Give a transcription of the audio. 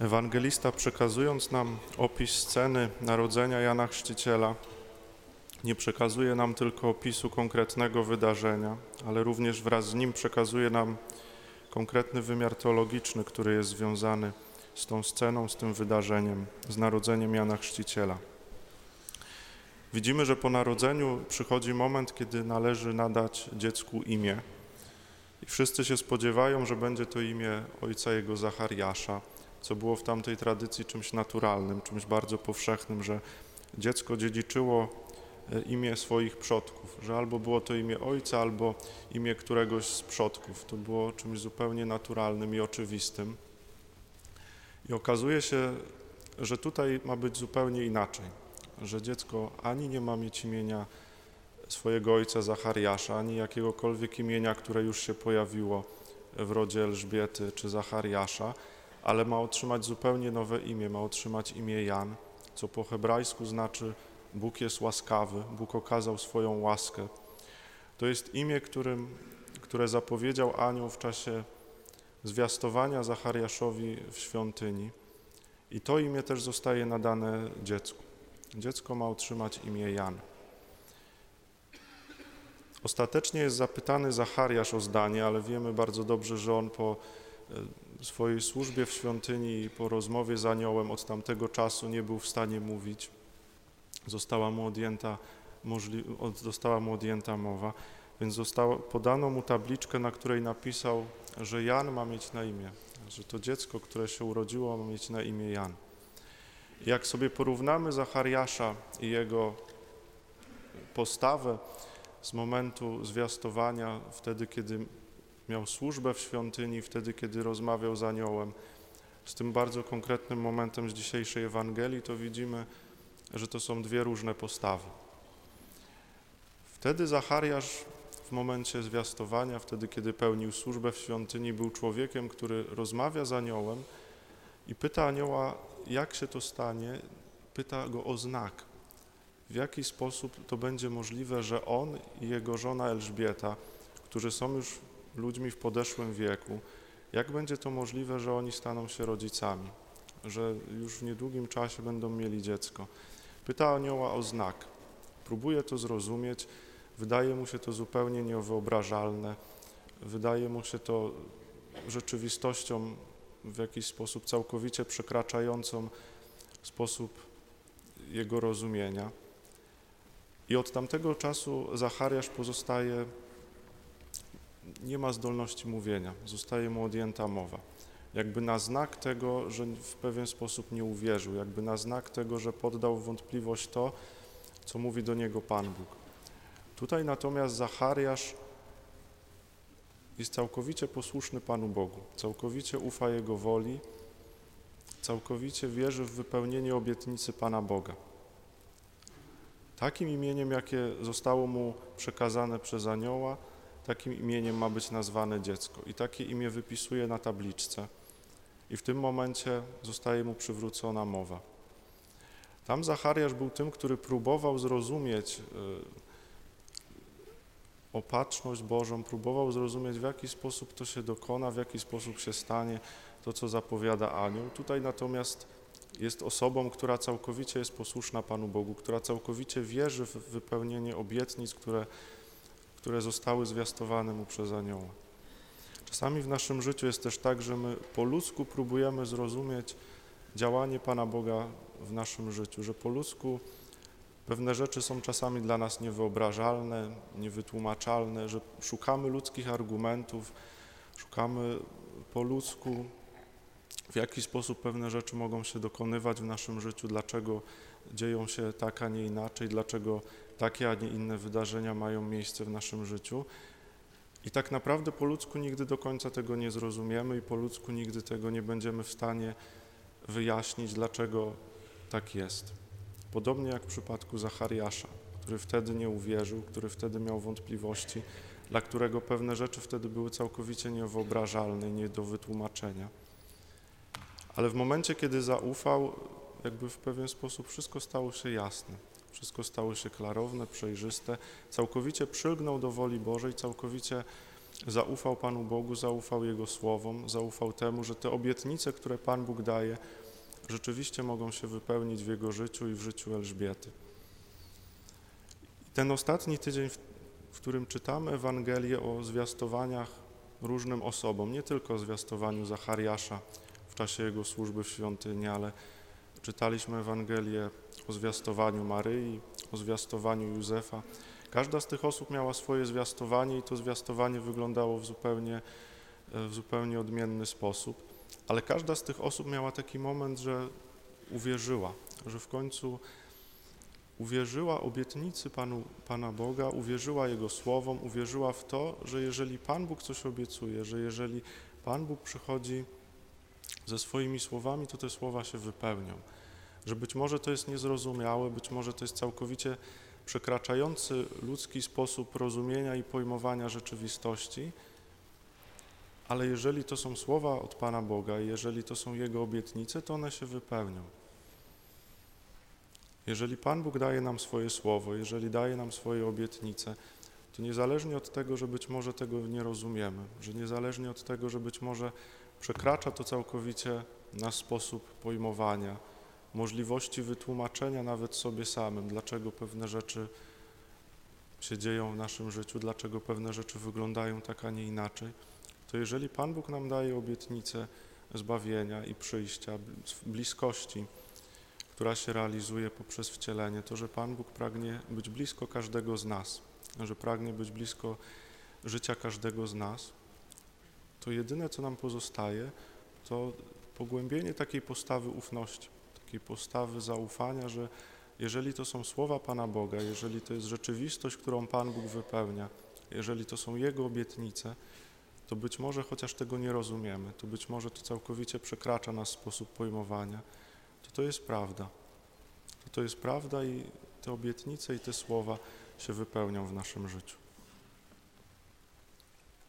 Ewangelista przekazując nam opis sceny narodzenia Jana Chrzciciela, nie przekazuje nam tylko opisu konkretnego wydarzenia, ale również wraz z nim przekazuje nam konkretny wymiar teologiczny, który jest związany z tą sceną, z tym wydarzeniem, z narodzeniem Jana Chrzciciela. Widzimy, że po narodzeniu przychodzi moment, kiedy należy nadać dziecku imię. I wszyscy się spodziewają, że będzie to imię ojca jego Zachariasza, co było w tamtej tradycji czymś naturalnym, czymś bardzo powszechnym, że dziecko dziedziczyło e, imię swoich przodków, że albo było to imię ojca, albo imię któregoś z przodków. To było czymś zupełnie naturalnym i oczywistym. I okazuje się, że tutaj ma być zupełnie inaczej, że dziecko ani nie ma mieć imienia swojego ojca Zachariasza, ani jakiegokolwiek imienia, które już się pojawiło w rodzie Elżbiety czy Zachariasza, ale ma otrzymać zupełnie nowe imię, ma otrzymać imię Jan, co po hebrajsku znaczy Bóg jest łaskawy, Bóg okazał swoją łaskę. To jest imię, którym, które zapowiedział anioł w czasie zwiastowania Zachariaszowi w świątyni. I to imię też zostaje nadane dziecku. Dziecko ma otrzymać imię Jan. Ostatecznie jest zapytany Zachariasz o zdanie, ale wiemy bardzo dobrze, że on po e, swojej służbie w świątyni i po rozmowie z aniołem od tamtego czasu nie był w stanie mówić. Została mu odjęta, została mu odjęta mowa, więc zostało, podano mu tabliczkę, na której napisał, że Jan ma mieć na imię, że to dziecko, które się urodziło, ma mieć na imię Jan. Jak sobie porównamy Zachariasza i jego postawę, z momentu zwiastowania, wtedy kiedy miał służbę w świątyni, wtedy kiedy rozmawiał z aniołem. Z tym bardzo konkretnym momentem z dzisiejszej Ewangelii to widzimy, że to są dwie różne postawy. Wtedy Zachariasz w momencie zwiastowania, wtedy kiedy pełnił służbę w świątyni, był człowiekiem, który rozmawia z aniołem i pyta anioła, jak się to stanie, pyta go o znak w jaki sposób to będzie możliwe, że on i jego żona Elżbieta, którzy są już ludźmi w podeszłym wieku, jak będzie to możliwe, że oni staną się rodzicami, że już w niedługim czasie będą mieli dziecko. Pyta anioła o znak. Próbuje to zrozumieć, wydaje mu się to zupełnie niewyobrażalne, wydaje mu się to rzeczywistością w jakiś sposób całkowicie przekraczającą sposób jego rozumienia. I od tamtego czasu Zachariasz pozostaje, nie ma zdolności mówienia, zostaje mu odjęta mowa. Jakby na znak tego, że w pewien sposób nie uwierzył, jakby na znak tego, że poddał wątpliwość to, co mówi do niego Pan Bóg. Tutaj natomiast Zachariasz jest całkowicie posłuszny Panu Bogu, całkowicie ufa Jego woli, całkowicie wierzy w wypełnienie obietnicy Pana Boga. Takim imieniem, jakie zostało mu przekazane przez anioła, takim imieniem ma być nazwane dziecko. I takie imię wypisuje na tabliczce. I w tym momencie zostaje mu przywrócona mowa. Tam Zachariasz był tym, który próbował zrozumieć y, opatrzność Bożą, próbował zrozumieć, w jaki sposób to się dokona, w jaki sposób się stanie to, co zapowiada anioł. Tutaj natomiast jest osobą, która całkowicie jest posłuszna Panu Bogu, która całkowicie wierzy w wypełnienie obietnic, które, które zostały zwiastowane mu przez anioła. Czasami w naszym życiu jest też tak, że my po ludzku próbujemy zrozumieć działanie Pana Boga w naszym życiu, że po ludzku pewne rzeczy są czasami dla nas niewyobrażalne, niewytłumaczalne, że szukamy ludzkich argumentów, szukamy po ludzku w jaki sposób pewne rzeczy mogą się dokonywać w naszym życiu, dlaczego dzieją się tak, a nie inaczej, dlaczego takie, a nie inne wydarzenia mają miejsce w naszym życiu. I tak naprawdę po ludzku nigdy do końca tego nie zrozumiemy i po ludzku nigdy tego nie będziemy w stanie wyjaśnić, dlaczego tak jest. Podobnie jak w przypadku Zachariasza, który wtedy nie uwierzył, który wtedy miał wątpliwości, dla którego pewne rzeczy wtedy były całkowicie niewyobrażalne nie do wytłumaczenia. Ale w momencie, kiedy zaufał, jakby w pewien sposób wszystko stało się jasne, wszystko stało się klarowne, przejrzyste, całkowicie przylgnął do woli Bożej, całkowicie zaufał Panu Bogu, zaufał Jego słowom, zaufał temu, że te obietnice, które Pan Bóg daje, rzeczywiście mogą się wypełnić w jego życiu i w życiu Elżbiety. Ten ostatni tydzień, w, którym czytamy Ewangelię o zwiastowaniach różnym osobom, nie tylko o zwiastowaniu Zachariasza w czasie jego służby w świątyni, ale czytaliśmy Ewangelię o zwiastowaniu Maryi, o zwiastowaniu Józefa. Każda z tych osób miała swoje zwiastowanie i to zwiastowanie wyglądało w zupełnie, w zupełnie odmienny sposób. Ale każda z tych osób miała taki moment, że uwierzyła, że w końcu uwierzyła obietnicy Panu, Pana Boga, uwierzyła Jego słowom, uwierzyła w to, że jeżeli Pan Bóg coś obiecuje, że jeżeli Pan Bóg przychodzi ze swoimi słowami, to te słowa się wypełnią. Że być może to jest niezrozumiałe, być może to jest całkowicie przekraczający ludzki sposób rozumienia i pojmowania rzeczywistości, ale jeżeli to są słowa od Pana Boga jeżeli to są Jego obietnice, to one się wypełnią. Jeżeli Pan Bóg daje nam swoje słowo, jeżeli daje nam swoje obietnice, to niezależnie od tego, że być może tego nie rozumiemy, że niezależnie od tego, że być może przekracza to całkowicie nasz sposób pojmowania, możliwości wytłumaczenia nawet sobie samym, dlaczego pewne rzeczy się dzieją w naszym życiu, dlaczego pewne rzeczy wyglądają tak, a nie inaczej, to jeżeli Pan Bóg nam daje obietnicę zbawienia i przyjścia, bliskości, która się realizuje poprzez wcielenie, to że Pan Bóg pragnie być blisko każdego z nas, że pragnie być blisko życia każdego z nas, to jedyne, co nam pozostaje, to pogłębienie takiej postawy ufności, takiej postawy zaufania, że jeżeli to są słowa Pana Boga, jeżeli to jest rzeczywistość, którą Pan Bóg wypełnia, jeżeli to są Jego obietnice, to być może chociaż tego nie rozumiemy, to być może to całkowicie przekracza nasz sposób pojmowania, to to jest prawda. To to jest prawda i te obietnice i te słowa się wypełnią w naszym życiu.